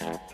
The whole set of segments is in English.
you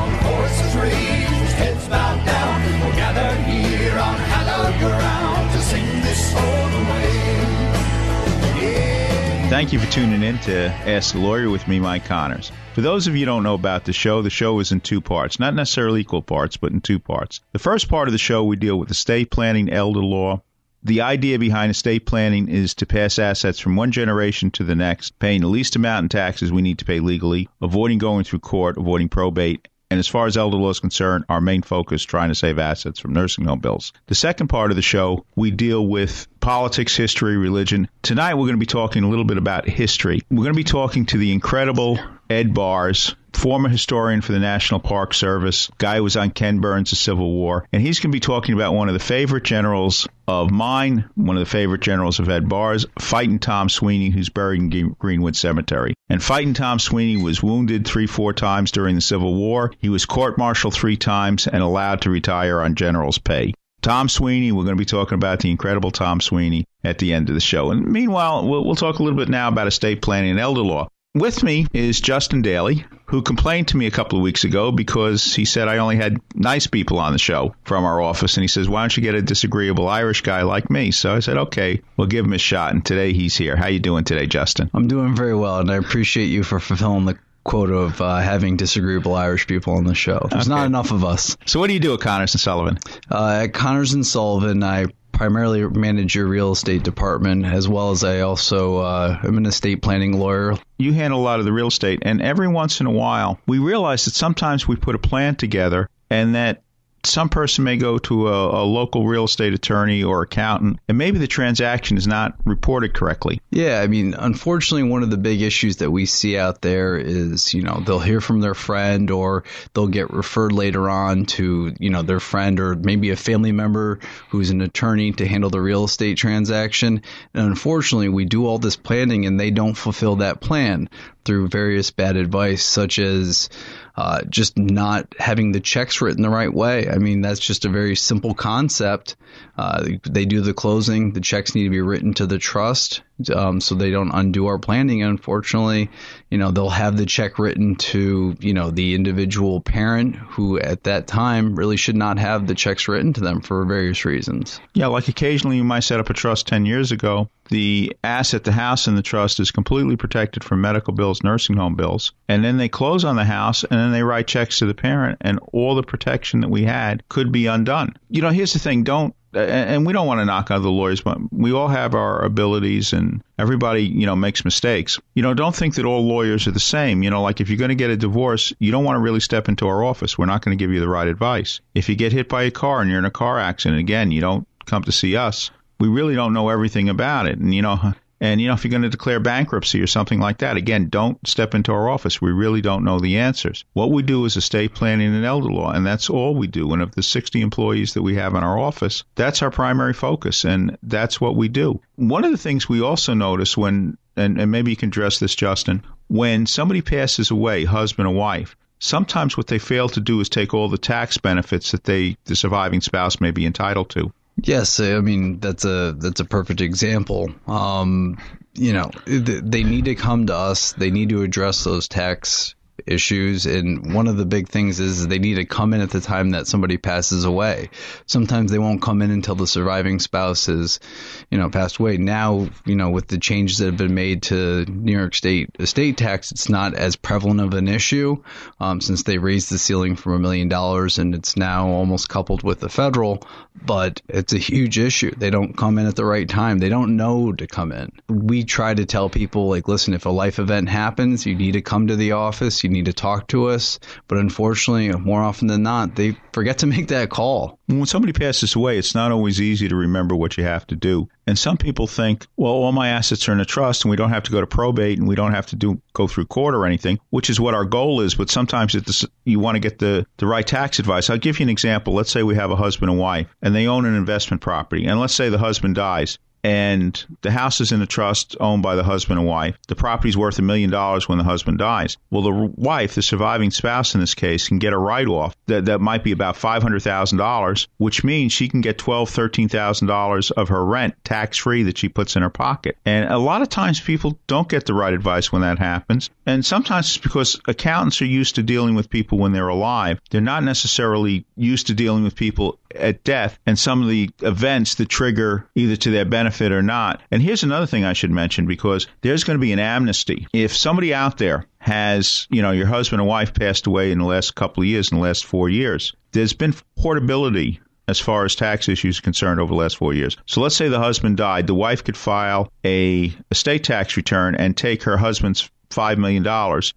Thank you for tuning in to Ask the Lawyer with me, Mike Connors. For those of you don't know about the show, the show is in two parts, not necessarily equal parts, but in two parts. The first part of the show, we deal with estate planning, elder law. The idea behind estate planning is to pass assets from one generation to the next, paying the least amount in taxes we need to pay legally, avoiding going through court, avoiding probate, and as far as elder law is concerned, our main focus trying to save assets from nursing home bills. The second part of the show, we deal with politics, history, religion. Tonight we're going to be talking a little bit about history. We're going to be talking to the incredible Ed Bearss, former historian for the National Park Service, guy who was on Ken Burns' Civil War, and he's going to be talking about one of the favorite generals of mine, one of the favorite generals of Ed Bearss, fighting Tom Sweeny, who's buried in Greenwood Cemetery. And fighting Tom Sweeny was wounded three, four times during the Civil War. He was court-martialed three times and allowed to retire on general's pay. Tom Sweeny, we're going to be talking about the incredible Tom Sweeny at the end of the show. And meanwhile, we'll, we'll talk a little bit now about estate planning and elder law. With me is Justin Daly, who complained to me a couple of weeks ago because he said I only had nice people on the show from our office. And he says, Why don't you get a disagreeable Irish guy like me? So I said, Okay, we'll give him a shot. And today he's here. How you doing today, Justin? I'm doing very well, and I appreciate you for fulfilling the quota of uh, having disagreeable Irish people on the show. There's Okay. not enough of us. So what do you do at Connors and Sullivan? Uh, at Connors and Sullivan, I primarily manage your real estate department, as well as I also uh, am an estate planning lawyer. You handle a lot of the real estate, and every once in a while, we realize that sometimes we put a plan together, and that some person may go to a, a local real estate attorney or accountant, and maybe the transaction is not reported correctly. Yeah, I mean, unfortunately, one of the big issues that we see out there is, you know, they'll hear from their friend or they'll get referred later on to, you know, their friend or maybe a family member who's an attorney to handle the real estate transaction. And unfortunately, we do all this planning and they don't fulfill that plan through various bad advice, such as uh, just not having the checks written the right way. I mean, that's just a very simple concept. Uh, they do the closing, the checks need to be written to the trust um, so they don't undo our planning. Unfortunately, you know, they'll have the check written to, you know, the individual parent who at that time really should not have the checks written to them for various reasons. Yeah, like occasionally you might set up a trust 10 years ago. The asset, the house in the trust is completely protected from medical bills, nursing home bills. And then they close on the house and then they write checks to the parent and all the protection that we had could be undone. You know, here's the thing, don't and we don't want to knock other lawyers, but we all have our abilities and everybody, you know, makes mistakes. You know, don't think that all lawyers are the same. You know, like if you're going to get a divorce, you don't want to really step into our office. We're not going to give you the right advice. If you get hit by a car and you're in a car accident, again, you don't come to see us. We really don't know everything about it. And, you know, and you know, if you're going to declare bankruptcy or something like that, again, don't step into our office. We really don't know the answers. What we do is estate planning and elder law, and that's all we do. And of the 60 employees that we have in our office, that's our primary focus, and that's what we do. One of the things we also notice when, and, and maybe you can address this, Justin, when somebody passes away, husband or wife, sometimes what they fail to do is take all the tax benefits that they, the surviving spouse, may be entitled to. Yes, I mean that's a that's a perfect example. Um, you know, th- they need to come to us. They need to address those tax issues. And one of the big things is they need to come in at the time that somebody passes away. Sometimes they won't come in until the surviving spouse has, you know, passed away. Now, you know, with the changes that have been made to New York State estate tax, it's not as prevalent of an issue um, since they raised the ceiling from a million dollars and it's now almost coupled with the federal. But it's a huge issue. They don't come in at the right time. They don't know to come in. We try to tell people, like, listen, if a life event happens, you need to come to the office. You need to talk to us. But unfortunately, more often than not, they forget to make that call. When somebody passes away, it's not always easy to remember what you have to do. And some people think, well, all my assets are in a trust and we don't have to go to probate and we don't have to do go through court or anything, which is what our goal is. But sometimes it's, you want to get the, the right tax advice. I'll give you an example. Let's say we have a husband and wife and they own an investment property. And let's say the husband dies and the house is in a trust owned by the husband and wife. The property's worth a million dollars when the husband dies. Well, the wife, the surviving spouse in this case, can get a write off that, that might be about $500,000, which means she can get $12,000, $13,000 of her rent tax free that she puts in her pocket. And a lot of times people don't get the right advice when that happens. And sometimes it's because accountants are used to dealing with people when they're alive. They're not necessarily used to dealing with people at death and some of the events that trigger either to their benefit or not. And here's another thing I should mention because there's going to be an amnesty. If somebody out there has, you know, your husband and wife passed away in the last couple of years, in the last four years, there's been portability as far as tax issues concerned over the last four years. So let's say the husband died, the wife could file a estate tax return and take her husband's $5 million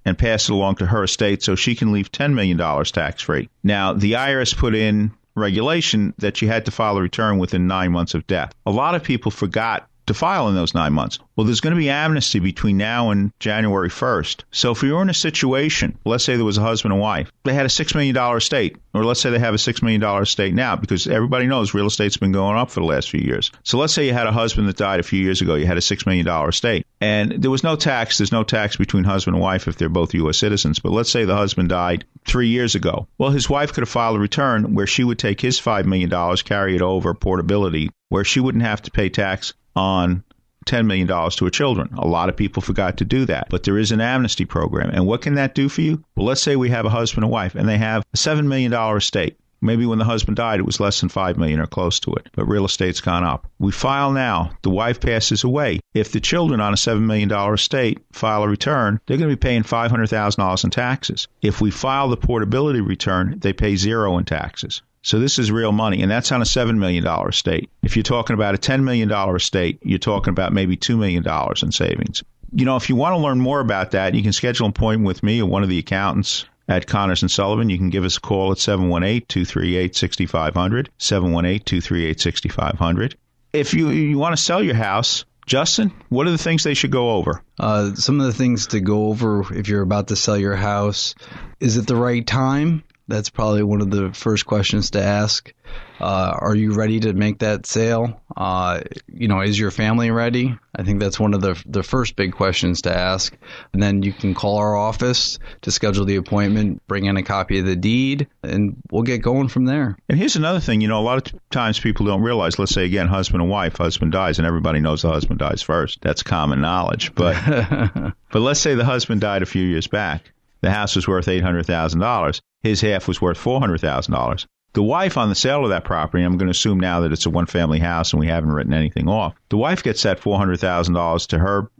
and pass it along to her estate so she can leave $10 million tax free. Now, the IRS put in regulation that you had to file a return within nine months of death. A lot of people forgot to file in those nine months. Well, there's going to be amnesty between now and January 1st. So if you're in a situation, let's say there was a husband and wife, they had a $6 million estate, or let's say they have a $6 million estate now, because everybody knows real estate's been going up for the last few years. So let's say you had a husband that died a few years ago, you had a $6 million estate, and there was no tax, there's no tax between husband and wife if they're both U.S. citizens, but let's say the husband died three years ago. Well, his wife could have filed a return where she would take his $5 million, carry it over, portability, where she wouldn't have to pay tax on $10 million to her children. A lot of people forgot to do that. But there is an amnesty program. And what can that do for you? Well, let's say we have a husband and wife and they have a $7 million estate. Maybe when the husband died, it was less than five million or close to it, but real estate's gone up. We file now. The wife passes away. If the children on a seven million dollar estate file a return, they're going to be paying five hundred thousand dollars in taxes. If we file the portability return, they pay zero in taxes. So this is real money, and that's on a $7 million estate. If you're talking about a $10 million estate, you're talking about maybe $2 million in savings. You know, if you want to learn more about that, you can schedule an appointment with me or one of the accountants at Connors and Sullivan. You can give us a call at 718-238-6500, 718-238-6500. If you, you want to sell your house, Justin, what are the things they should go over? Uh, some of the things to go over if you're about to sell your house is it the right time? That's probably one of the first questions to ask. Uh, are you ready to make that sale? Uh, you know, is your family ready? I think that's one of the the first big questions to ask. And then you can call our office to schedule the appointment, bring in a copy of the deed, and we'll get going from there. And here's another thing, you know, a lot of times people don't realize. Let's say again, husband and wife, husband dies, and everybody knows the husband dies first. That's common knowledge. But but let's say the husband died a few years back. The house was worth eight hundred thousand dollars. His half was worth four hundred thousand dollars. The wife on the sale of that property, I'm going to assume now that it's a one family house and we haven't written anything off. The wife gets that four hundred thousand dollars to her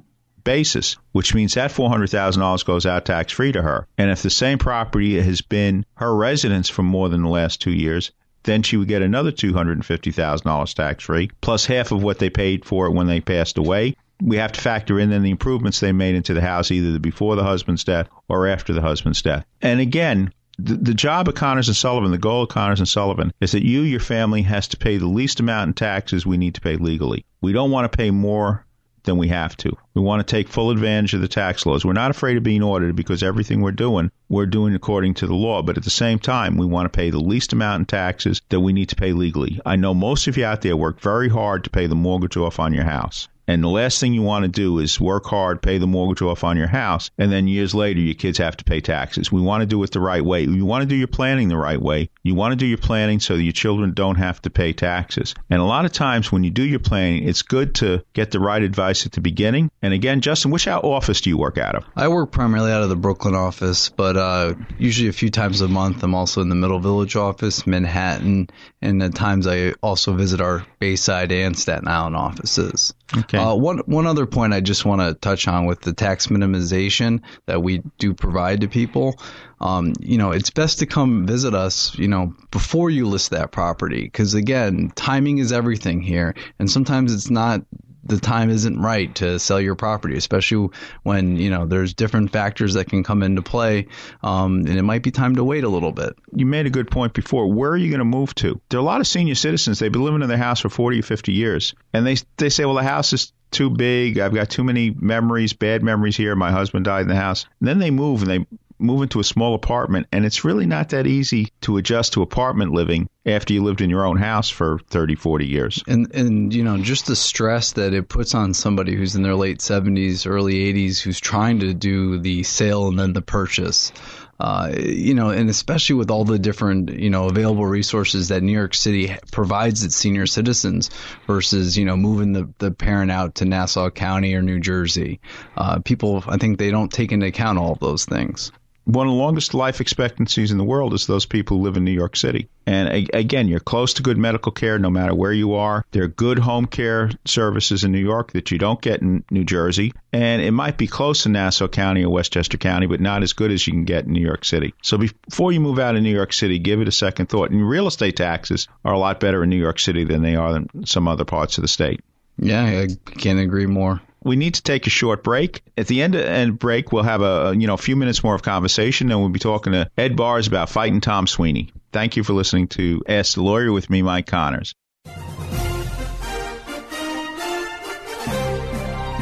basis, which means that four hundred thousand dollars goes out tax free to her. And if the same property has been her residence for more than the last two years, then she would get another two hundred and fifty thousand dollars tax free, plus half of what they paid for it when they passed away. We have to factor in then the improvements they made into the house either before the husband's death or after the husband's death. And again, the, the job of Connors and Sullivan, the goal of Connors and Sullivan, is that you, your family, has to pay the least amount in taxes we need to pay legally. We don't want to pay more than we have to. We want to take full advantage of the tax laws. We're not afraid of being audited because everything we're doing, we're doing according to the law. But at the same time, we want to pay the least amount in taxes that we need to pay legally. I know most of you out there work very hard to pay the mortgage off on your house. And the last thing you want to do is work hard, pay the mortgage off on your house, and then years later your kids have to pay taxes. We want to do it the right way. You want to do your planning the right way. You want to do your planning so that your children don't have to pay taxes. And a lot of times when you do your planning, it's good to get the right advice at the beginning. And again, Justin, which office do you work out of? I work primarily out of the Brooklyn office, but uh, usually a few times a month I'm also in the Middle Village office, Manhattan, and at times I also visit our Bayside and Staten Island offices. Okay. Uh, one one other point I just want to touch on with the tax minimization that we do provide to people. Um, you know, it's best to come visit us, you know, before you list that property, because again, timing is everything here, and sometimes it's not the time isn't right to sell your property, especially when you know there's different factors that can come into play, um, and it might be time to wait a little bit. You made a good point before. Where are you going to move to? There are a lot of senior citizens. They've been living in their house for 40 or 50 years, and they they say, well, the house is too big. I've got too many memories, bad memories here. My husband died in the house. And then they move and they move into a small apartment, and it's really not that easy to adjust to apartment living after you lived in your own house for 30, 40 years. And and you know, just the stress that it puts on somebody who's in their late 70s, early 80s who's trying to do the sale and then the purchase. Uh, you know, and especially with all the different, you know, available resources that New York City provides its senior citizens versus, you know, moving the, the parent out to Nassau County or New Jersey. Uh, people, I think they don't take into account all of those things one of the longest life expectancies in the world is those people who live in New York City. And again, you're close to good medical care no matter where you are. There are good home care services in New York that you don't get in New Jersey. And it might be close to Nassau County or Westchester County, but not as good as you can get in New York City. So before you move out of New York City, give it a second thought. And real estate taxes are a lot better in New York City than they are in some other parts of the state. Yeah, I can't agree more we need to take a short break. At the end of the break, we'll have a you know a few minutes more of conversation, and we'll be talking to Ed Bearss about fighting Tom Sweeny. Thank you for listening to Ask the Lawyer with me, Mike Connors.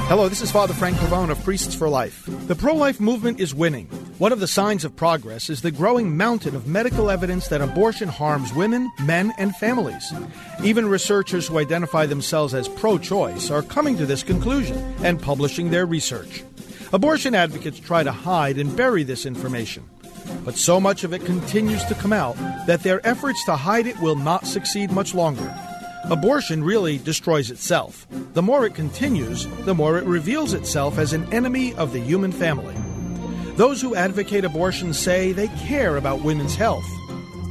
Hello, this is Father Frank Pavone of Priests for Life. The pro life movement is winning. One of the signs of progress is the growing mountain of medical evidence that abortion harms women, men, and families. Even researchers who identify themselves as pro choice are coming to this conclusion and publishing their research. Abortion advocates try to hide and bury this information. But so much of it continues to come out that their efforts to hide it will not succeed much longer. Abortion really destroys itself. The more it continues, the more it reveals itself as an enemy of the human family. Those who advocate abortion say they care about women's health.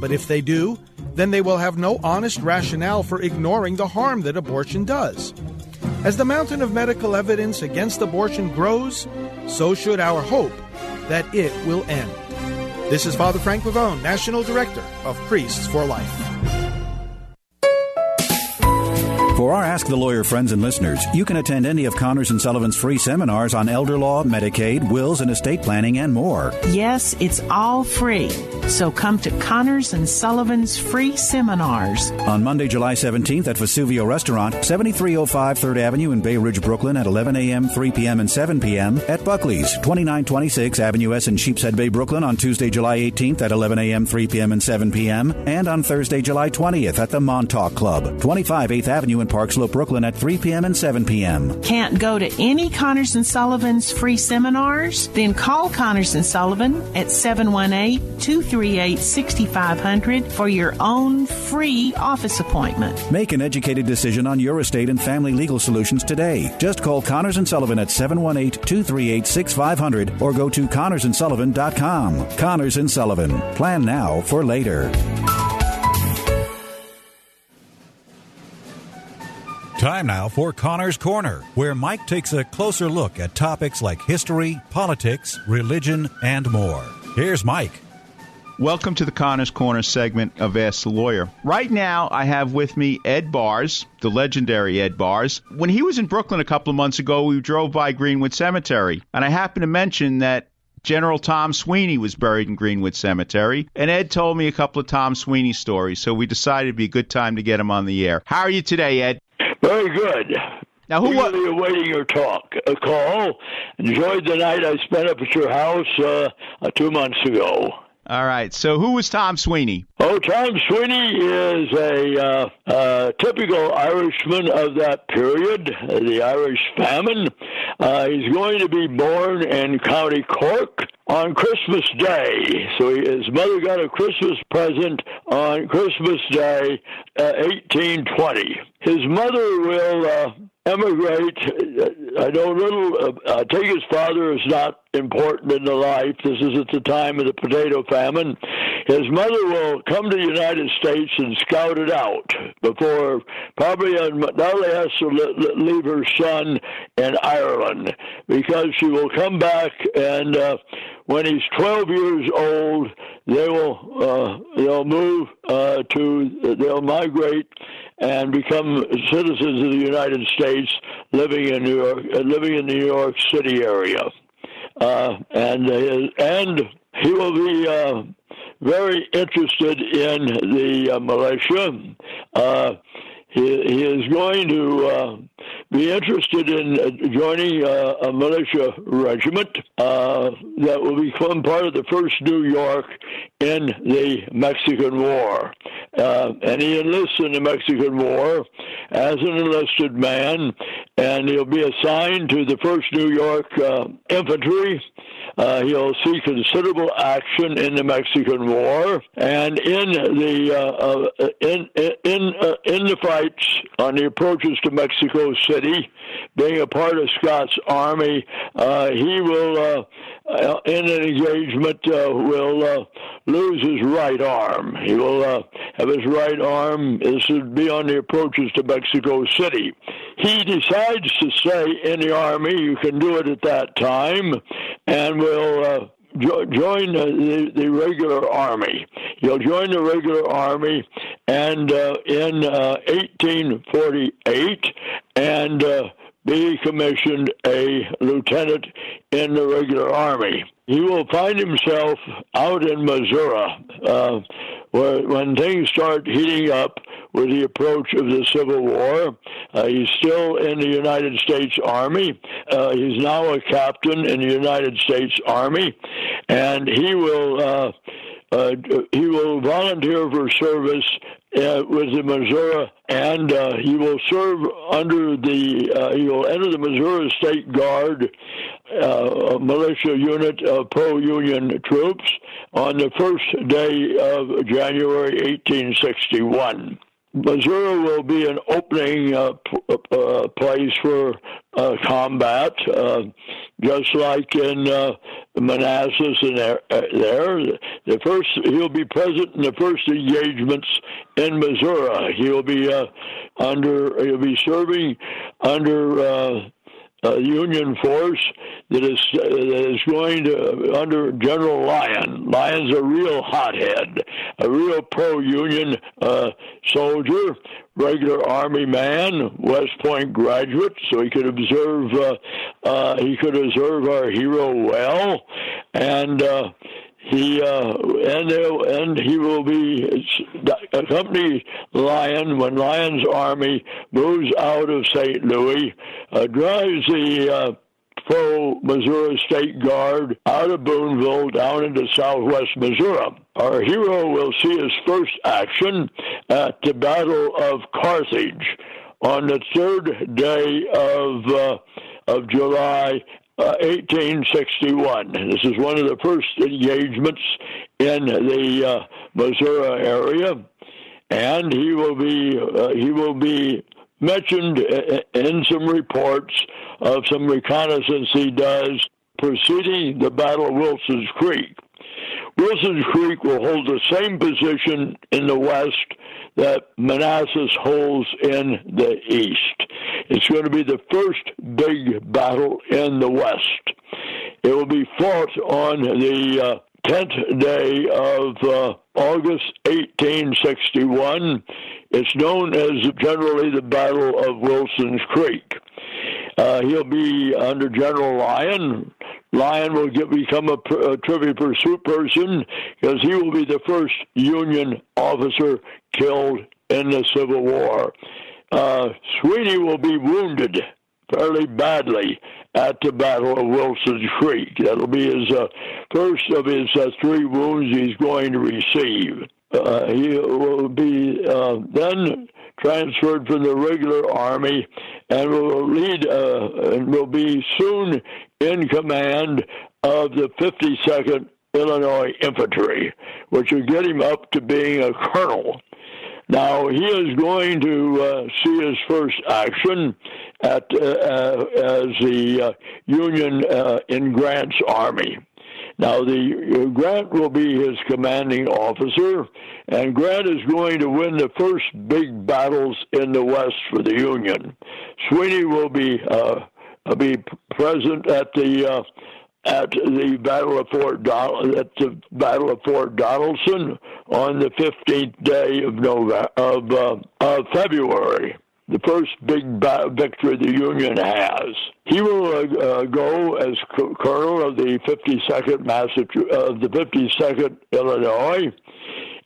But if they do, then they will have no honest rationale for ignoring the harm that abortion does. As the mountain of medical evidence against abortion grows, so should our hope that it will end. This is Father Frank Pavone, National Director of Priests for Life. For our Ask the Lawyer friends and listeners, you can attend any of Connors and Sullivan's free seminars on elder law, Medicaid, wills, and estate planning, and more. Yes, it's all free. So come to Connors and Sullivan's free seminars. On Monday, July 17th at Vesuvio Restaurant, 7305 3rd Avenue in Bay Ridge, Brooklyn at 11 a.m., 3 p.m., and 7 p.m. At Buckley's, 2926 Avenue S in Sheepshead Bay, Brooklyn on Tuesday, July 18th at 11 a.m., 3 p.m., and 7 p.m. And on Thursday, July 20th at the Montauk Club, 25 8th Avenue in Park Slope, Brooklyn at 3 p.m. and 7 p.m. Can't go to any Connors and Sullivan's free seminars? Then call Connors and Sullivan at 718 238 6500 for your own free office appointment. Make an educated decision on your estate and family legal solutions today. Just call Connors and Sullivan at 718 238 6500 or go to connorsandsullivan.com. Connors and Sullivan. Plan now for later. Time now for Connor's Corner, where Mike takes a closer look at topics like history, politics, religion, and more. Here's Mike. Welcome to the Connor's Corner segment of Ask the Lawyer. Right now, I have with me Ed Bearss, the legendary Ed Bearss. When he was in Brooklyn a couple of months ago, we drove by Greenwood Cemetery, and I happened to mention that General Tom Sweeny was buried in Greenwood Cemetery, and Ed told me a couple of Tom Sweeny stories, so we decided it'd be a good time to get him on the air. How are you today, Ed? Very good. Now, who was Eagerly awaiting your talk, a call? Enjoyed the night I spent up at your house uh, uh, two months ago. All right. So who was Tom Sweeny? Oh, Tom Sweeny is a uh, uh, typical Irishman of that period, the Irish famine. Uh, he's going to be born in County Cork on Christmas Day. So he, his mother got a Christmas present on Christmas Day, 1820. Uh, his mother will uh, emigrate. I know little. Uh, I take his father is not important in the life. This is at the time of the potato famine. His mother will come to the United States and scout it out before probably now they has to leave her son in Ireland because she will come back and uh, when he's 12 years old, they will uh, they'll move uh, to they'll migrate and become citizens of the United States living in New York, uh, living in the New York City area, uh, and uh, and he will be uh, very interested in the uh, militia. Uh, he, he is going to be interested in uh, joining uh, a militia regiment uh, that will become part of the first New York in the Mexican War. Uh, and he enlists in the Mexican War as an enlisted man, and he'll be assigned to the first New York uh, Infantry. Uh, he'll see considerable action in the Mexican War and in the uh, uh, in in uh, in the fights on the approaches to Mexico City. Being a part of Scott's army, uh, he will in an engagement uh, will uh, lose his right arm. He will uh, have his right arm. This would be on the approaches to Mexico City. He decides to stay in the army. You can do it at that time, and will. Uh, jo- join the, the regular army. You'll join the regular army, and uh, in 1848, and be commissioned a lieutenant in the regular army. He will find himself out in Missouri, uh, where when things start heating up with the approach of the Civil War. Uh, he's still in the United States Army. Uh, he's now a captain in the United States Army, and he will. Uh, he will volunteer for service uh, with the Missouri, and uh, he will serve under the. Uh, he will enter the Missouri State Guard uh, militia unit of pro-union troops on the first day of January 1861. Missouri will be an opening uh, p- uh, place for uh, combat, uh, just like in uh, Manassas and there, uh, there. The first, he'll be present in the first engagements in Missouri. He'll be under, he'll be serving under uh, Union force that is uh, that is going to under General Lyon. Lyon's a real hothead, a real pro-Union uh, soldier, regular Army man, West Point graduate, so he could observe uh, uh, he could observe our hero well, and. Uh, he uh, and and he will be accompany Lyon when Lyon's army moves out of St. Louis, uh, drives the uh, Missouri State Guard out of Boonville down into southwest Missouri. Our hero will see his first action at the Battle of Carthage on the third day of uh, of July 1861. Uh, this is one of the first engagements in the uh, Missouri area, and he will be uh, he will be mentioned in some reports of some reconnaissance he does preceding the Battle of Wilson's Creek. Wilson's Creek will hold the same position in the west that Manassas holds in the east. It's going to be the first big battle in the west. It will be fought on the uh, 10th day of uh, August 1861. It's known as generally the Battle of Wilson's Creek. Uh, he'll be under General Lyon. Lyon will get, become a, a trivia pursuit person because he will be the first Union officer killed in the Civil War. Uh, Sweeny will be wounded fairly badly at the Battle of Wilson's Creek. That'll be his uh, first of his uh, three wounds he's going to receive. Uh, he will be uh, then transferred from the regular army and will lead uh, and will be soon in command of the 52nd Illinois Infantry, which will get him up to being a colonel. Now he is going to uh, see his first action at uh, uh, as the uh, Union uh, in Grant's army. Now the uh, Grant will be his commanding officer, and Grant is going to win the first big battles in the West for the Union. Sweeney will be be present at the at the Battle of Fort Don- at the Battle of Fort Donelson on the 15th day of November of, uh, of February. The first big victory the Union has. He will uh, uh, go as colonel of the 52nd Massachusetts of the 52nd Illinois,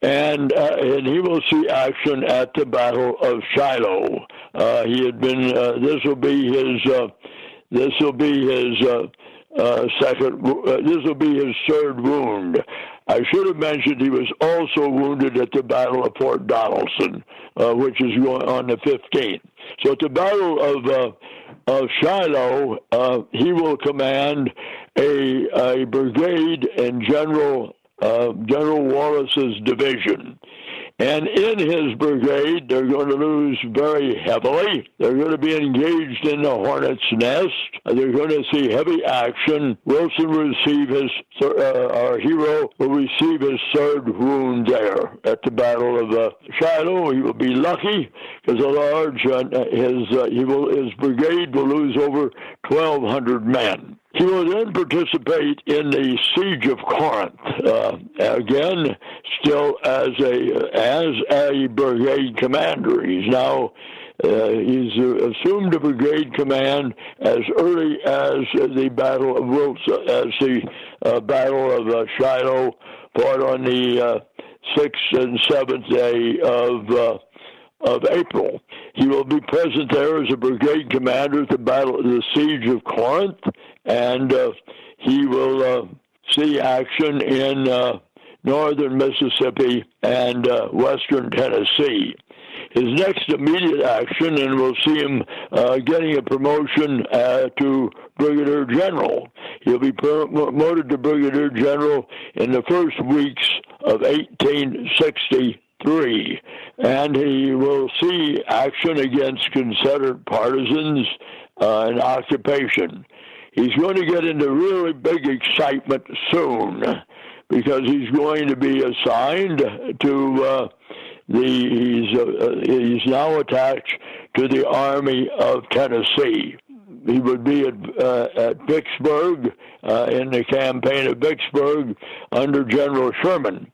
and uh, and he will see action at the Battle of Shiloh. Uh, he had been. Uh, this will be his. Uh, this will be his second. This will be his third wound. I should have mentioned he was also wounded at the Battle of Fort Donelson, uh, which is on the 15th. So at the Battle of uh, of Shiloh, uh, he will command a a brigade in General uh, General Wallace's division. And in his brigade, they're going to lose very heavily. They're going to be engaged in the hornet's nest. They're going to see heavy action. Wilson will receive his, uh, our hero will receive his third wound there at the Battle of uh, Shiloh. He will be lucky because a large uh, his uh, he will his brigade will lose over 1,200 men. He will then participate in the siege of Corinth. Uh, again, still as a as a brigade commander. He's now uh, he's assumed a brigade command as early as the Battle of Wilson, as the uh, Battle of uh, Shiloh, fought on the uh, sixth and seventh day of uh, of April. He will be present there as a brigade commander at the battle, the siege of Corinth, and uh, he will uh, see action in uh, northern Mississippi and uh, western Tennessee. His next immediate action, and we'll see him uh, getting a promotion uh, to brigadier general. He'll be promoted to brigadier general in the first weeks of 1860 three, and he will see action against Confederate partisans uh, and occupation. He's going to get into really big excitement soon because he's going to be assigned to uh, the he's uh, he's now attached to the Army of Tennessee. He would be at, uh, at Vicksburg uh, in the campaign of Vicksburg under General Sherman.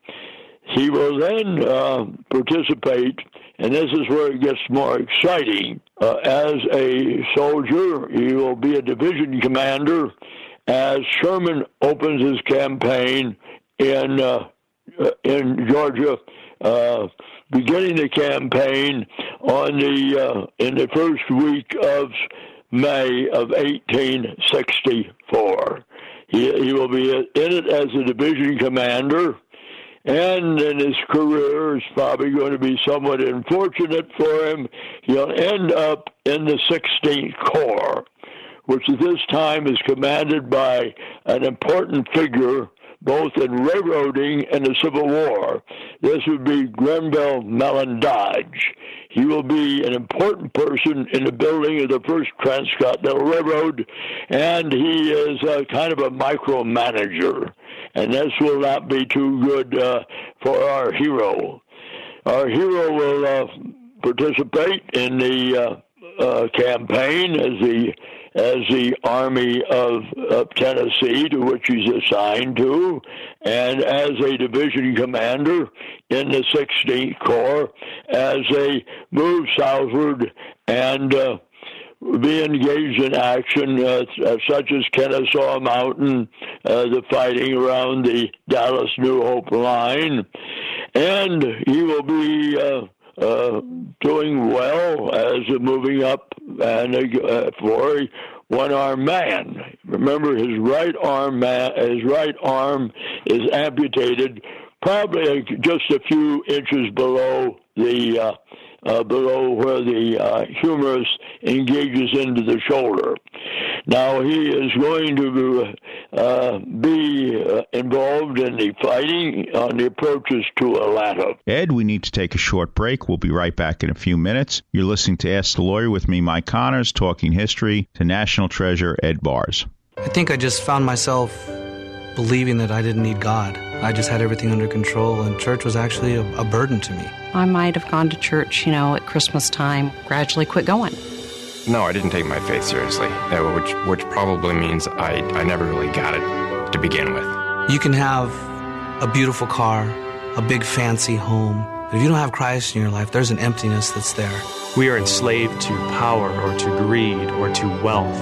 He will then uh, participate, and this is where it gets more exciting. Uh, as a soldier, he will be a division commander as Sherman opens his campaign in uh, uh in Georgia, uh, beginning the campaign on the uh, in the first week of May of 1864. He, he will be in it as a division commander and in his career is probably going to be somewhat unfortunate for him. He'll end up in the 16th Corps, which at this time is commanded by an important figure both in railroading and the Civil War. This would be Grenville Mellen Dodge. He will be an important person in the building of the first Transcontinental Railroad, and he is a kind of a micromanager and this will not be too good uh, for our hero. Our hero will uh, participate in the uh, uh campaign as the as the Army of, of Tennessee, to which he's assigned to, and as a division commander in the 16th Corps, as they move southward and uh, be engaged in action uh, uh, such as Kennesaw Mountain, uh, the fighting around the Dallas New Hope line, and he will be uh, uh, doing well as moving up and uh, for a one-armed man. Remember, his right arm, man, his right arm is amputated, probably just a few inches below the uh, below where the uh, humerus engages into the shoulder. Now he is going to uh, be uh, involved in the fighting on the approaches to Atlanta. Ed, we need to take a short break. We'll be right back in a few minutes. You're listening to Ask the Lawyer with me, Mike Connors, talking history to National Treasure Ed Bearss. I think I just found myself believing that I didn't need God. I just had everything under control, and church was actually a, a burden to me. I might have gone to church, you know, at Christmas time, gradually quit going. No, I didn't take my faith seriously, uh, which which probably means I, I never really got it to begin with. You can have a beautiful car, a big fancy home, but if you don't have Christ in your life, there's an emptiness that's there. We are enslaved to power or to greed or to wealth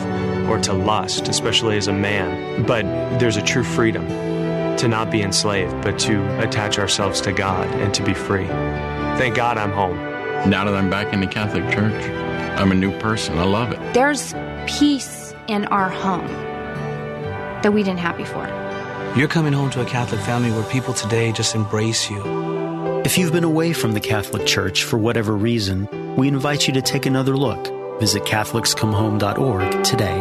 or to lust, especially as a man. But there's a true freedom to not be enslaved, but to attach ourselves to God and to be free. Thank God I'm home. Now that I'm back in the Catholic Church, I'm a new person. I love it. There's peace in our home that we didn't have before. You're coming home to a Catholic family where people today just embrace you. If you've been away from the Catholic Church for whatever reason, we invite you to take another look. Visit CatholicsComeHome.org today.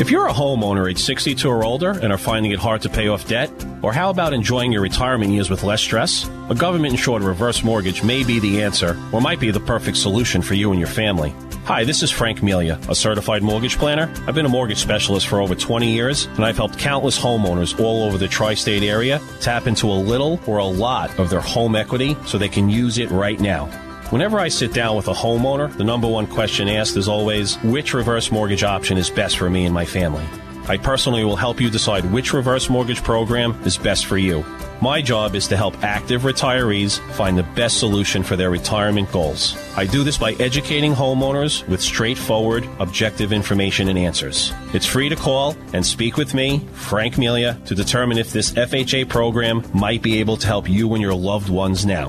If you're a homeowner age 62 or older and are finding it hard to pay off debt, or how about enjoying your retirement years with less stress? A government insured reverse mortgage may be the answer, or might be the perfect solution for you and your family. Hi, this is Frank Melia, a certified mortgage planner. I've been a mortgage specialist for over 20 years, and I've helped countless homeowners all over the tri state area tap into a little or a lot of their home equity so they can use it right now. Whenever I sit down with a homeowner, the number one question asked is always which reverse mortgage option is best for me and my family. I personally will help you decide which reverse mortgage program is best for you. My job is to help active retirees find the best solution for their retirement goals. I do this by educating homeowners with straightforward, objective information and answers. It's free to call and speak with me, Frank Melia, to determine if this FHA program might be able to help you and your loved ones now.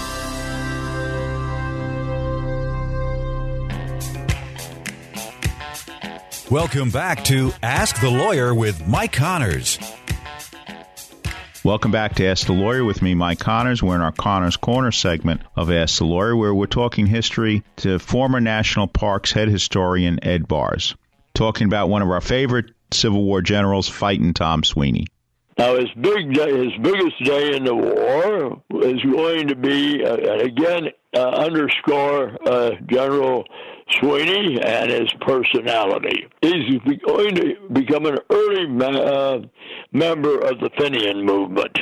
Welcome back to Ask the Lawyer with Mike Connors. Welcome back to Ask the Lawyer with me, Mike Connors. We're in our Connors Corner segment of Ask the Lawyer, where we're talking history to former National Parks head historian Ed Bearss, talking about one of our favorite Civil War generals, fighting Tom Sweeny. Now, his big day, his biggest day in the war is going to be, uh, and again, uh, underscore uh, General Sweeny and his personality. He's going to become an early ma- uh, member of the Fenian movement.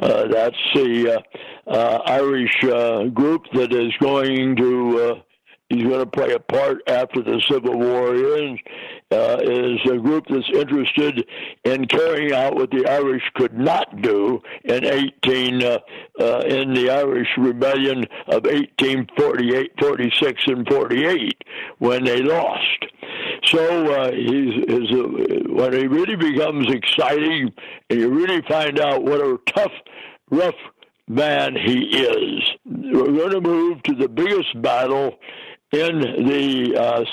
Uh, that's the uh, uh, Irish uh, group that is going to. He's going to play a part after the Civil War ends. Uh, is a group that's interested in carrying out what the Irish could not do in 18 uh, uh, in the Irish Rebellion of 1848, 46, and 48 when they lost. So uh, he's, he's uh, when he really becomes exciting, and you really find out what a tough, rough man he is. We're going to move to the biggest battle in the uh,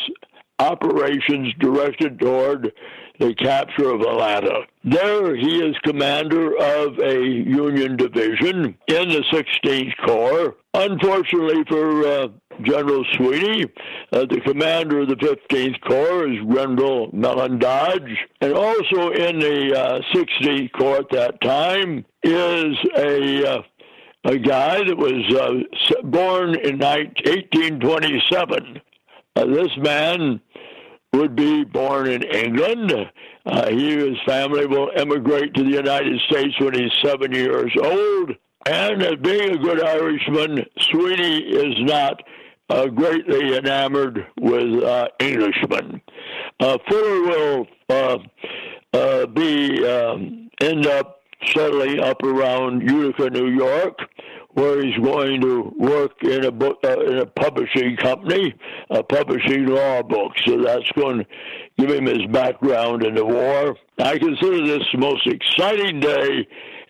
operations directed toward the capture of Atlanta. There, he is commander of a Union division in the 16th Corps. Unfortunately for uh, General Sweeny, uh, the commander of the 15th Corps is Grenville Mellen Dodge. And also in the uh, 16th Corps at that time is a uh, a guy that was uh, born in 1827. Uh, this man would be born in England. Uh, he his family will emigrate to the United States when he's seven years old. And as being a good Irishman, Sweeny is not uh, greatly enamored with uh, Englishmen. Uh, Fuller will uh, uh, be um, end up settling up around Utica, New York, where he's going to work in a book uh, in a publishing company, uh, publishing law books. So that's going to give him his background in the war. I consider this the most exciting day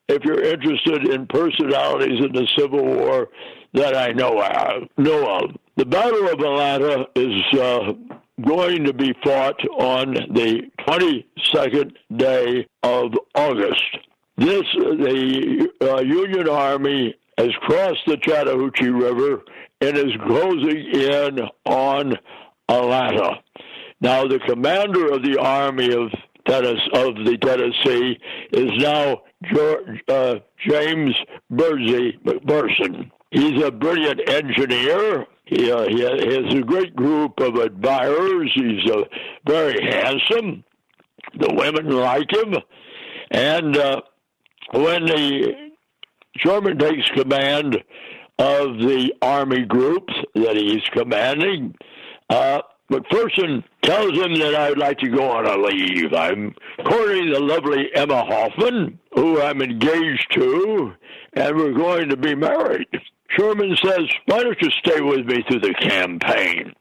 if you're interested in personalities in the Civil War that I know of. Know of. The Battle of Atlanta is uh, going to be fought on the 22nd day of August. This the uh, Union Army has crossed the Chattahoochee River and is closing in on Atlanta. Now, the commander of the Army of Tennessee, of the Tennessee is now George, uh, James Birdseye McPherson. He's a brilliant engineer. He, uh, he has a great group of admirers. He's uh, very handsome. The women like him. And uh, when the Sherman takes command of the army groups that he's commanding, uh, McPherson tells him that I'd like to go on a leave. I'm courting the lovely Emma Hoffman, who I'm engaged to, and we're going to be married. Sherman says, Why don't you stay with me through the campaign?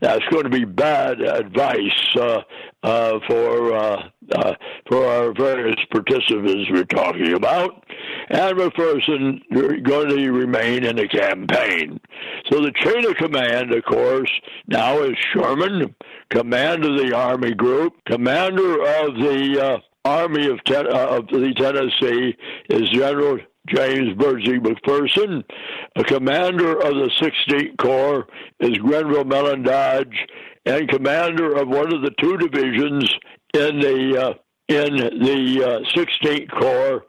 That's going to be bad advice uh, uh, for uh, uh, for our various participants we're talking about, and McPherson going to remain in the campaign. So the chain of command, of course, now is Sherman, command of the Army Group, commander of the uh, Army of, Ten- uh, of the Tennessee is General James Birdseye McPherson. A commander of the 16th Corps is Grenville Mellen Dodge, and commander of one of the two divisions in the uh, in the uh, 16th Corps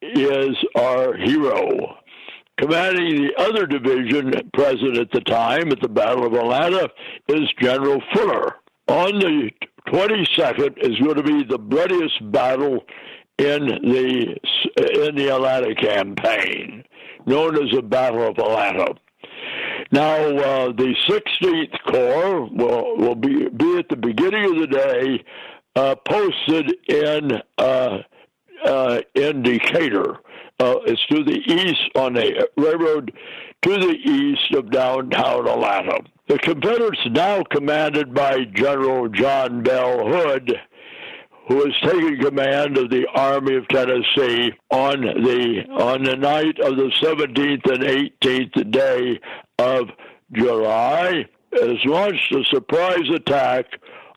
is our hero. Commanding the other division, present at the time at the Battle of Atlanta, is General Fuller. On the 22nd is going to be the bloodiest battle in the in the Atlanta campaign, known as the Battle of Atlanta. Now, uh, the 16th Corps will will be be at the beginning of the day uh, posted in uh, uh in Decatur. Uh, it's to the east on the railroad to the east of downtown Atlanta. The Confederates, now commanded by General John Bell Hood, who was taking command of the Army of Tennessee on the on the night of the 17th and 18th day of July, has launched a surprise attack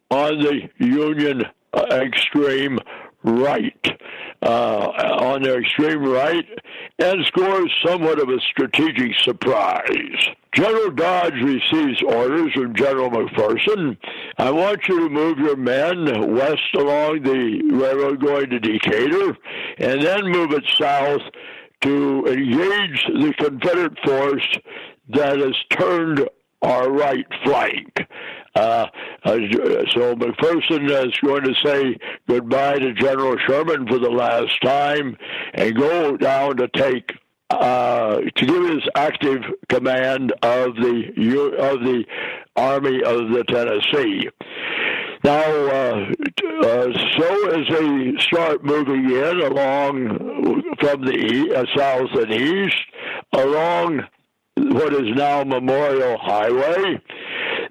on the Union uh, extreme right, uh, on their extreme right, and scores somewhat of a strategic surprise. General Dodge receives orders from General McPherson. I want you to move your men west along the railroad going to Decatur, and then move it south to engage the Confederate force that has turned our right flank. Uh, uh, so McPherson is going to say goodbye to General Sherman for the last time and go down to take uh, to give his active command of the of the Army of the Tennessee. Now, uh, uh, so as they start moving in along from the uh, south and east, along what is now Memorial Highway,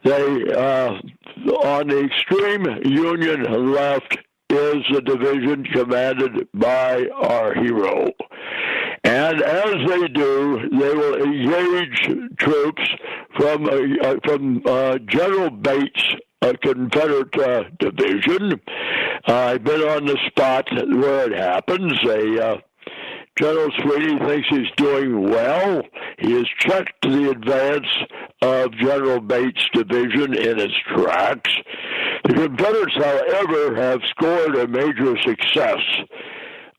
they uh, on the extreme Union left is the division commanded by our hero. And as they do, they will engage troops from uh, from uh, General Bates, a Confederate uh, division. Uh, I've been on the spot where it happens. They uh, General Sweeny thinks he's doing well. He has checked the advance of General Bates' division in its tracks. The Confederates, however, have scored a major success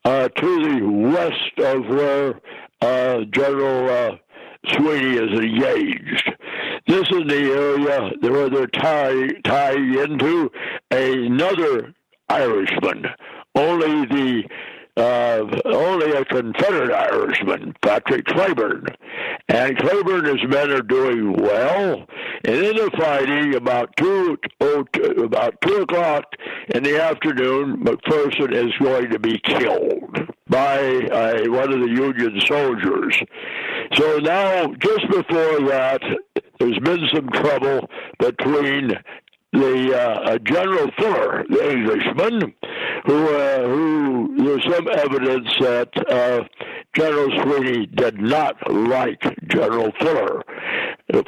uh, to the west of where uh, General uh, Sweeny is engaged. This is the area where they're tying, tying into another Irishman. Only the uh, only a Confederate Irishman, Patrick Cleburne. And Cleburne and his men are doing well. And in the fighting, about two, oh, two, about two o'clock in the afternoon, McPherson is going to be killed by uh, one of the Union soldiers. So now, just before that, there's been some trouble between the uh, General Fuller, the Englishman, who uh, who there's some evidence that uh, General Sweeny did not like General Fuller.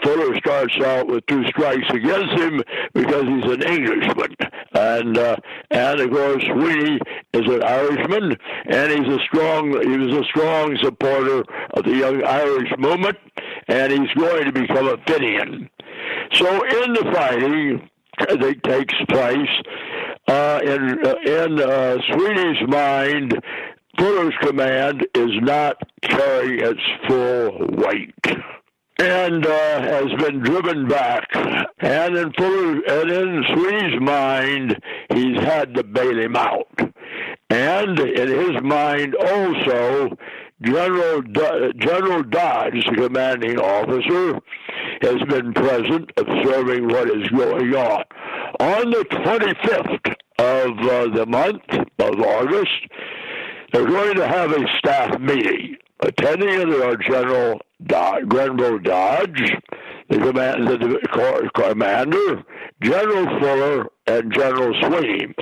Fuller starts out with two strikes against him because he's an Englishman, and uh, and of course Sweeny is an Irishman, and he's a strong he was a strong supporter of the Young Irish movement, and he's going to become a Fenian. So in the fighting that takes place uh, in uh, in uh, Sweeny's mind, Fuller's command is not carrying its full weight. And uh, has been driven back, and in Fuller, and in Sweeny's mind, he's had to bail him out. And in his mind, also, General Do- General Dodge, the commanding officer, has been present observing what is going on. On the 25th of uh, the month of August, they're going to have a staff meeting. Attending it are General Dodge, Grenville Dodge, the, command, the commander, General Fuller, and General Sweeny.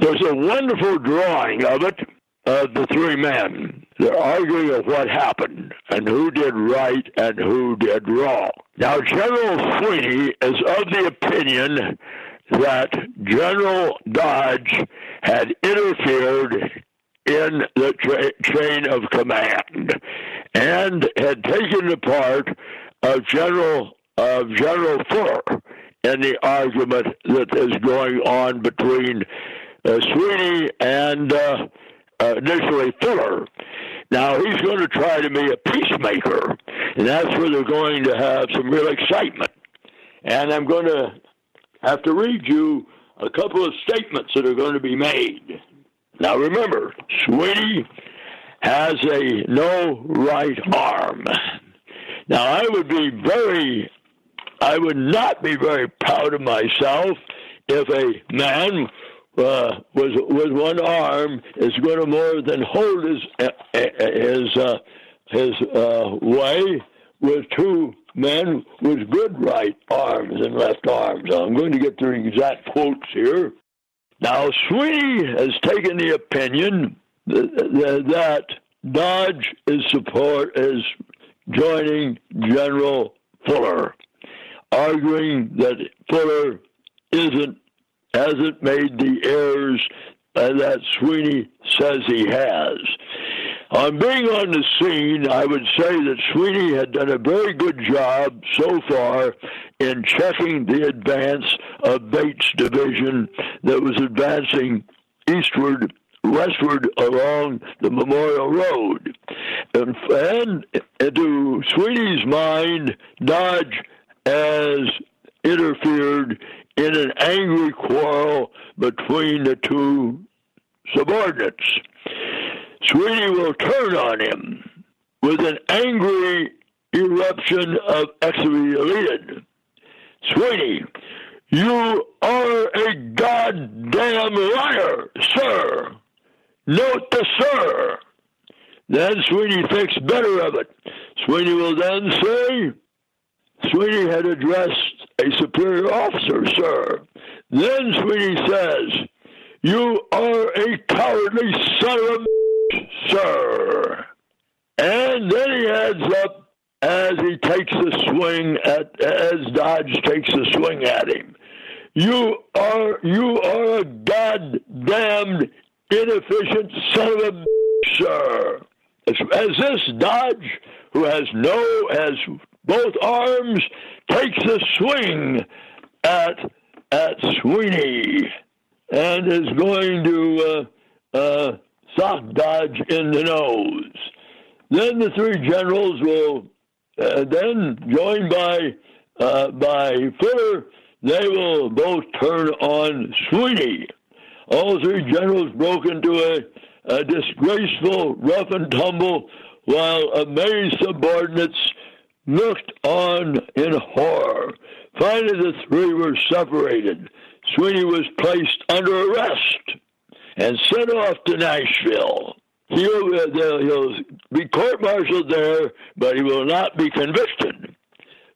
There's a wonderful drawing of it of the three men. They're arguing of what happened and who did right and who did wrong. Now, General Sweeny is of the opinion that General Dodge had interfered in the tra- chain of command and had taken the part of General of General Fuller in the argument that is going on between uh, Sweeny and uh, uh, initially Fuller. Now he's going to try to be a peacemaker, and that's where they're going to have some real excitement. And I'm going to have to read you a couple of statements that are going to be made. Now remember, Sweeny has a no right arm. Now I would be very, I would not be very proud of myself if a man uh, was with one arm is going to more than hold his uh, his uh, his uh, way with two men with good right arms and left arms. I'm going to get the exact quotes here. Now, Sweeny has taken the opinion that Dodge is support is joining General Fuller, arguing that Fuller isn't hasn't made the errors that Sweeny says he has. On being on the scene, I would say that Sweeny had done a very good job so far in checking the advance of Bates' division that was advancing eastward, westward along the Memorial Road. And, and to Sweeny's mind, Dodge has interfered in an angry quarrel between the two subordinates. Sweeny will turn on him with an angry eruption of exiliated. Sweeny, you are a goddamn liar, sir. Note the sir. Then Sweeny thinks better of it. Sweeny will then say, Sweeny had addressed a superior officer, sir. Then Sweeny says, You are a cowardly son of a sir. And then he adds up as he takes a swing at as Dodge takes a swing at him. You are you are a goddamned inefficient son of a sir. As, as this Dodge, who has no has both arms, takes a swing at at Sweeny and is going to uh, uh, sock Dodge in the nose. Then the three generals will uh, then joined by uh, by Fuller, they will both turn on Sweeny. All three generals broke into a a disgraceful rough and tumble while amazed subordinates looked on in horror. Finally, the three were separated. Sweeny was placed under arrest and sent off to Nashville. He'll, uh, he'll be court-martialed there, but he will not be convicted.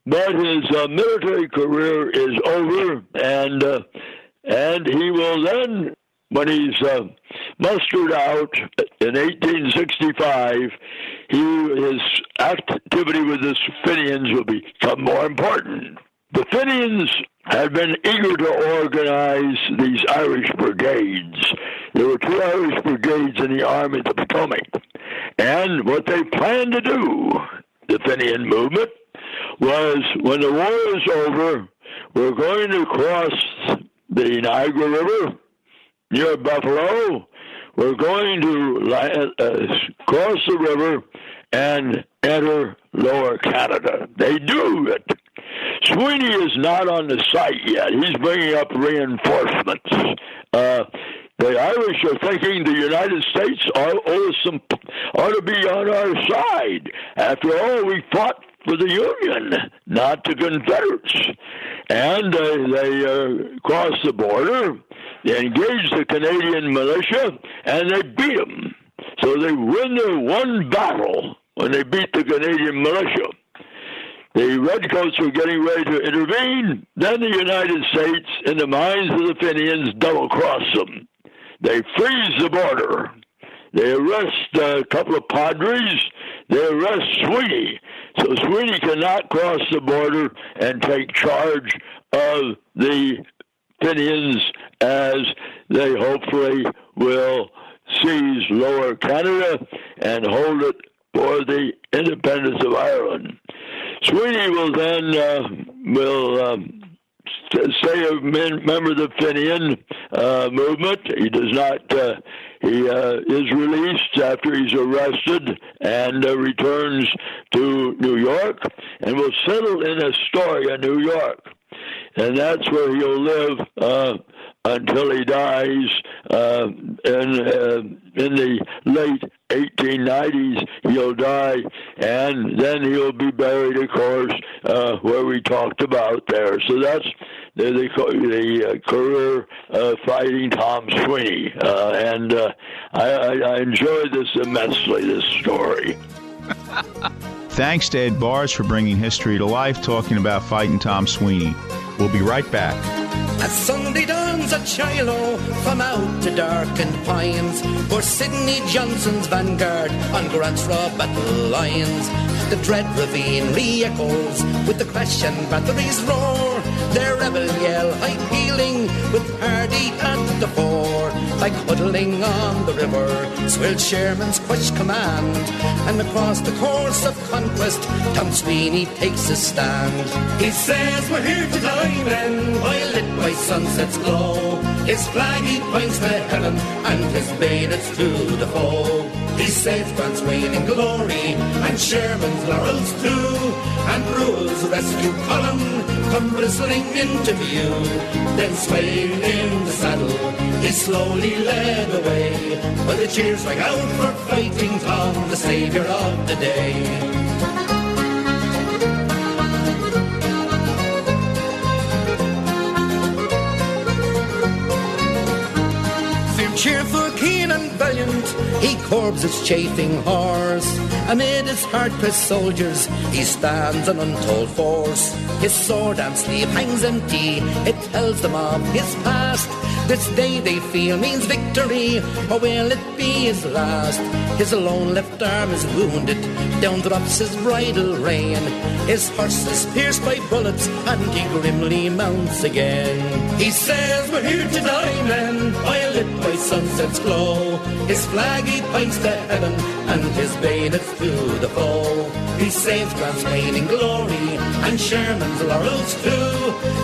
But his uh, military career is over, and uh, and he will then, when he's uh, mustered out in 1865, he his activity with the Fenians will become more important. The Fenians had been eager to organize these Irish brigades. There were two Irish brigades in the Army of the Potomac. And what they planned to do, the Fenian movement, was when the war is over, we're going to cross the Niagara River near Buffalo. We're going to uh, cross the river and enter Lower Canada. They do it. Sweeny is not on the site yet. He's bringing up reinforcements. Uh, the Irish are thinking the United States ought, some, ought to be on our side. After all, we fought for the Union, not the Confederates. And uh, they uh, cross the border, they engage the Canadian militia, and they beat them. So they win their one battle when they beat the Canadian militia. The Redcoats were getting ready to intervene. Then the United States, in the minds of the Fenians, double cross them. They freeze the border. They arrest a couple of padres. They arrest Sweeny. So Sweeny cannot cross the border and take charge of the Fenians as they hopefully will seize Lower Canada and hold it for the independence of Ireland. Sweeny will then uh, will um, say a member of the Fenian uh, movement. He does not. Uh, he uh, is released after he's arrested and uh, returns to New York and will settle in Astoria, New York, and that's where he'll live uh, until he dies uh, in uh, in the late 1890s. He'll die, and then he'll be buried, of course, uh, where we talked about there. So that's the the, the uh, career of fighting Tom Sweeny, uh, and uh, I, I enjoy this immensely. This story. Thanks to Ed Bearss for bringing history to life, talking about fighting Tom Sweeny. We'll be right back. As Sunday dawns at Shiloh, from out to darkened pines, for Sidney Johnson's vanguard on Grant's raw battle lines. The dread ravine re-echoes with the crash and batteries roar. Their rebel yell high pealing with Hardee at the fore. Like huddling on the river, swelled Sherman's crushed command. And across the course of conquest, Tom Sweeny takes a stand. He says we're here to die men, while lit by sunset's glow. His flag he points to heaven, and his bayonets to the foe. He saves Grant's reigning glory, and Sherman's laurels too. And Buell's rescue column come bristling into view. Then swaying in the saddle, he slowly led away. But the cheers rang out for fighting Tom, the savior of the day. Cheerful, keen, and valiant, he curbs his chafing horse. Amid his hard-pressed soldiers, he stands an untold force. His sword and sleeve hangs empty, it tells them of his past. This day they feel means victory, or will it be his last? His lone left arm is wounded, down drops his bridle rein. His horse is pierced by bullets, and he grimly mounts again. He says, We're here to die, men, lit by sunset's glow. His flag he points to heaven, and his bayonets to the foe. He saves Grant's reigning glory, and Sherman's laurels too,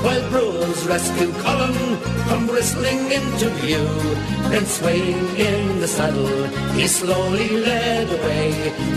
while Buell's rescue column come bristling into view. Then swaying in the saddle, he slowly led away,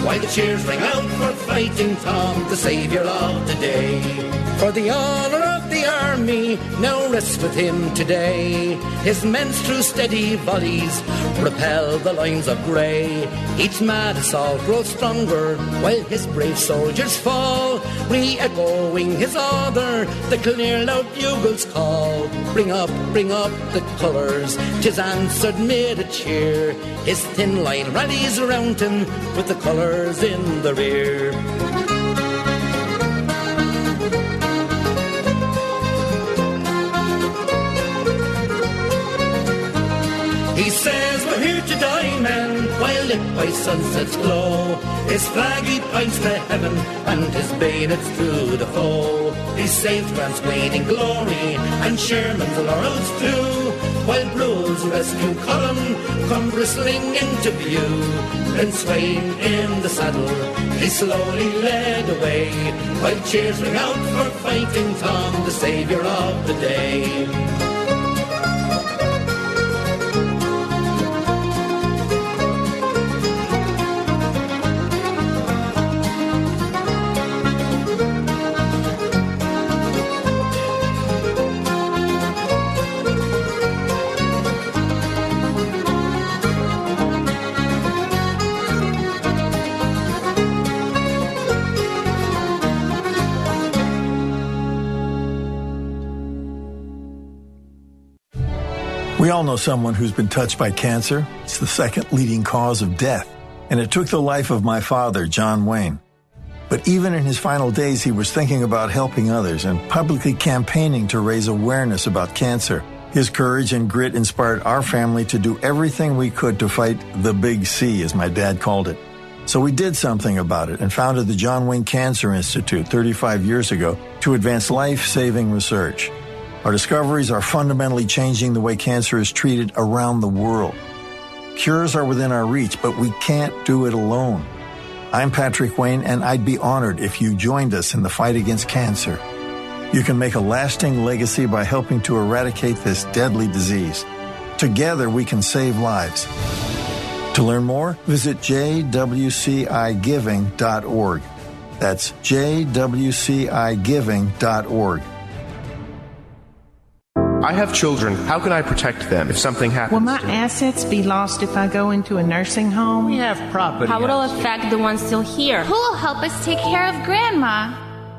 while the cheers rang out for fighting Tom, the saviour For the honour of the army now rests with him today. His men through steady volleys repel the lines of grey. Each mad assault grows stronger while his brave soldiers fall, re-echoing his order, the clear loud bugles call. Bring up, bring up the colours, tis answered mid a cheer. His thin line rallies around him with the colours in the rear. By sunset's glow. His flag he points to heaven, and his bayonets through the foe. He saves Grant's waning glory, and Sherman's laurels too. While Bruce's rescue column come bristling into view. Then swaying in the saddle, he slowly led away. While cheers ring out for fighting Tom, the saviour of the day. All know someone who's been touched by cancer. It's the second leading cause of death. And it took the life of my father, John Wayne. But even in his final days, he was thinking about helping others and publicly campaigning to raise awareness about cancer. His courage and grit inspired our family to do everything we could to fight the big C, as my dad called it. So we did something about it and founded the John Wayne Cancer Institute 35 years ago to advance life saving research. Our discoveries are fundamentally changing the way cancer is treated around the world. Cures are within our reach, but we can't do it alone. I'm Patrick Wayne, and I'd be honored if you joined us in the fight against cancer. You can make a lasting legacy by helping to eradicate this deadly disease. Together, we can save lives. To learn more, visit jwcigiving.org. That's jwcigiving.org. I have children. How can I protect them if something happens? Will my assets be lost if I go into a nursing home? We have property. How will it affect the ones still here? Who will help us take care of Grandma?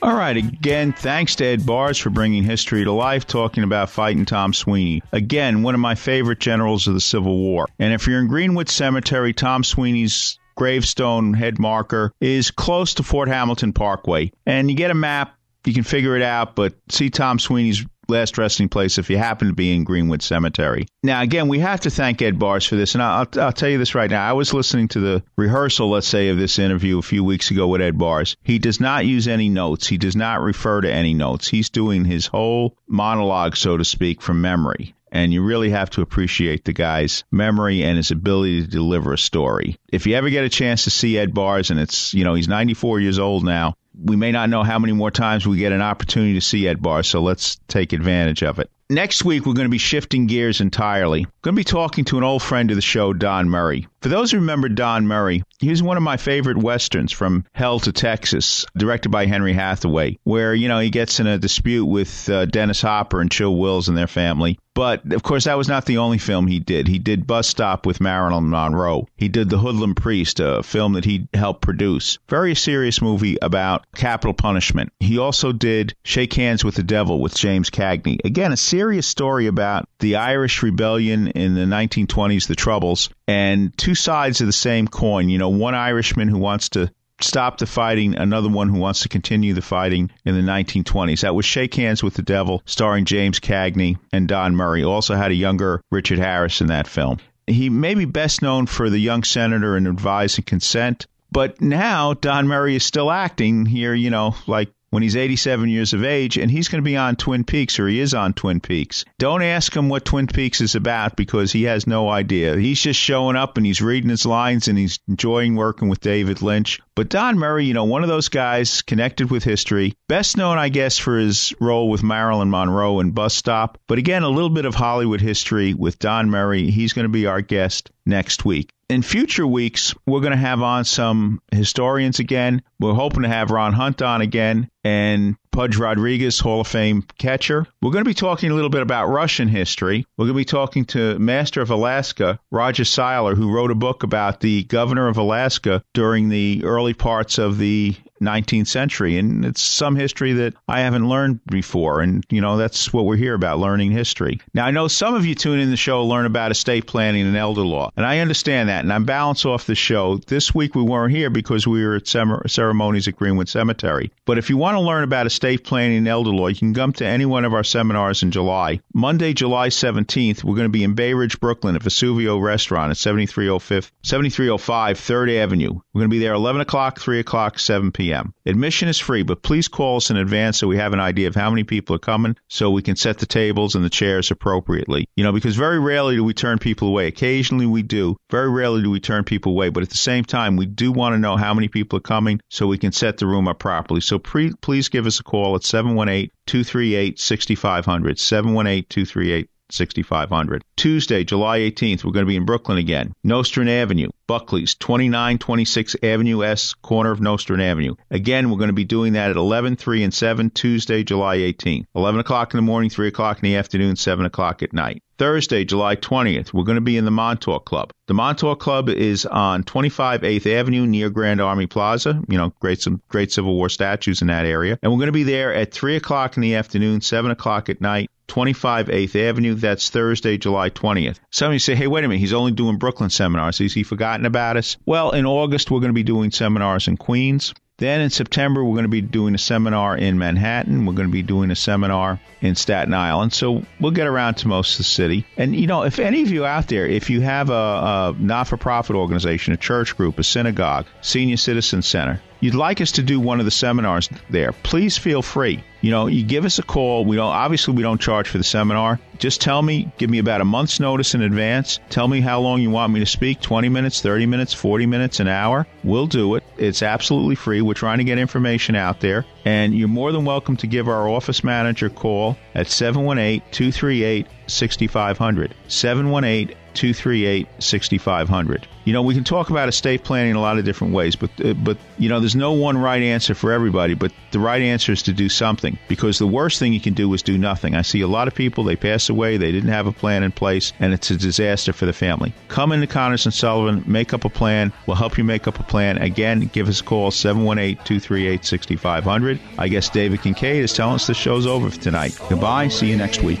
All right, again, thanks to Ed Bearss for bringing history to life, talking about fighting Tom Sweeny. Again, one of my favorite generals of the Civil War. And if you're in Greenwood Cemetery, Tom Sweeny's gravestone head marker is close to Fort Hamilton Parkway. And you get a map, you can figure it out, but see Tom Sweeny's last resting place if you happen to be in Greenwood Cemetery. Now, again, we have to thank Ed Bearss for this, and I'll, I'll tell you this right now. I was listening to the rehearsal, let's say, of this interview a few weeks ago with Ed Bearss. He does not use any notes. He does not refer to any notes. He's doing his whole monologue, so to speak, from memory. And you really have to appreciate the guy's memory and his ability to deliver a story. If you ever get a chance to see Ed Bearss, and it's, you know, he's 94 years old now, we may not know how many more times we get an opportunity to see Ed Bearss, so let's take advantage of it. Next week, we're going to be shifting gears entirely. Going to be talking to an old friend of the show, Don Murray. For those who remember Don Murray, he was one of my favorite westerns from Hell to Texas, directed by Henry Hathaway, where, you know, he gets in a dispute with uh, Dennis Hopper and Chill Wills and their family. But, of course, that was not the only film he did. He did Bus Stop with Marilyn Monroe. He did The Hoodlum Priest, a film that he helped produce. Very serious movie about capital punishment. He also did Shake Hands with the Devil with James Cagney. Again, a serious story about the Irish rebellion in the 1920s, the Troubles, and two sides of the same coin. You know, one Irishman who wants to stop the fighting, another one who wants to continue the fighting in the 1920s. That was Shake Hands with the Devil, starring James Cagney and Don Murray. Also had a younger Richard Harris in that film. He may be best known for The Young Senator and Advise and Consent, but now Don Murray is still acting here, you know, like when he's 87 years of age, and he's going to be on Twin Peaks, or he is on Twin Peaks. Don't ask him what Twin Peaks is about because he has no idea. He's just showing up and he's reading his lines and he's enjoying working with David Lynch. But Don Murray, you know, one of those guys connected with history, best known, I guess, for his role with Marilyn Monroe in Bus Stop. But again, a little bit of Hollywood history with Don Murray. He's going to be our guest next week. In future weeks, we're going to have on some historians again. We're hoping to have Ron Hunt on again and Pudge Rodriguez, Hall of Fame catcher. We're going to be talking a little bit about Russian history. We're going to be talking to Master of Alaska, Roger Seiler, who wrote a book about the governor of Alaska during the early parts of the 19th century. And it's some history that I haven't learned before. And, you know, that's what we're here about, learning history. Now, I know some of you tune in the show learn about estate planning and elder law. And I understand that. And I'm balanced off the show. This week we weren't here because we were at ceremonies at Greenwood Cemetery. But if you want to learn about estate planning and elder law, you can come to any one of our seminars in July. Monday, July 17th, we're going to be in Bay Ridge, Brooklyn at Vesuvio Restaurant at 7305, 7305 3rd Avenue. We're going to be there 11 o'clock, 3 o'clock, 7 p.m p.m. Admission is free, but please call us in advance so we have an idea of how many people are coming so we can set the tables and the chairs appropriately. You know, because very rarely do we turn people away. Occasionally we do. Very rarely do we turn people away, but at the same time, we do want to know how many people are coming so we can set the room up properly. So pre- please give us a call at 718 238 6500. 718 238 6500. Tuesday, July 18th, we're going to be in Brooklyn again. Nostrand Avenue, Buckley's, 2926 Avenue S, corner of Nostrand Avenue. Again, we're going to be doing that at 11, 3, and 7, Tuesday, July 18th. 11 o'clock in the morning, 3 o'clock in the afternoon, 7 o'clock at night. Thursday, July 20th, we're going to be in the Montauk Club. The Montauk Club is on 25 8th Avenue near Grand Army Plaza. You know, great some great Civil War statues in that area. And we're going to be there at 3 o'clock in the afternoon, 7 o'clock at night. 25 8th Avenue. That's Thursday, July 20th. Some of you say, hey, wait a minute, he's only doing Brooklyn seminars. Has he forgotten about us? Well, in August, we're going to be doing seminars in Queens. Then in September, we're going to be doing a seminar in Manhattan. We're going to be doing a seminar in Staten Island. So we'll get around to most of the city. And, you know, if any of you out there, if you have a, a not for profit organization, a church group, a synagogue, senior citizen center, you'd like us to do one of the seminars there, please feel free. You know, you give us a call. We don't obviously we don't charge for the seminar. Just tell me, give me about a month's notice in advance. Tell me how long you want me to speak 20 minutes, 30 minutes, 40 minutes, an hour. We'll do it. It's absolutely free. We're trying to get information out there. And you're more than welcome to give our office manager a call at 718 238 6500. 718 238 6500. You know, we can talk about estate planning in a lot of different ways, but uh, but you know, there's no one right answer for everybody, but the right answer is to do something because the worst thing you can do is do nothing. I see a lot of people they pass away, they didn't have a plan in place, and it's a disaster for the family. Come into Connors and Sullivan, make up a plan. We'll help you make up a plan. Again, give us a call 718-238-6500. I guess David Kincaid is telling us the show's over for tonight. Goodbye. See you next week.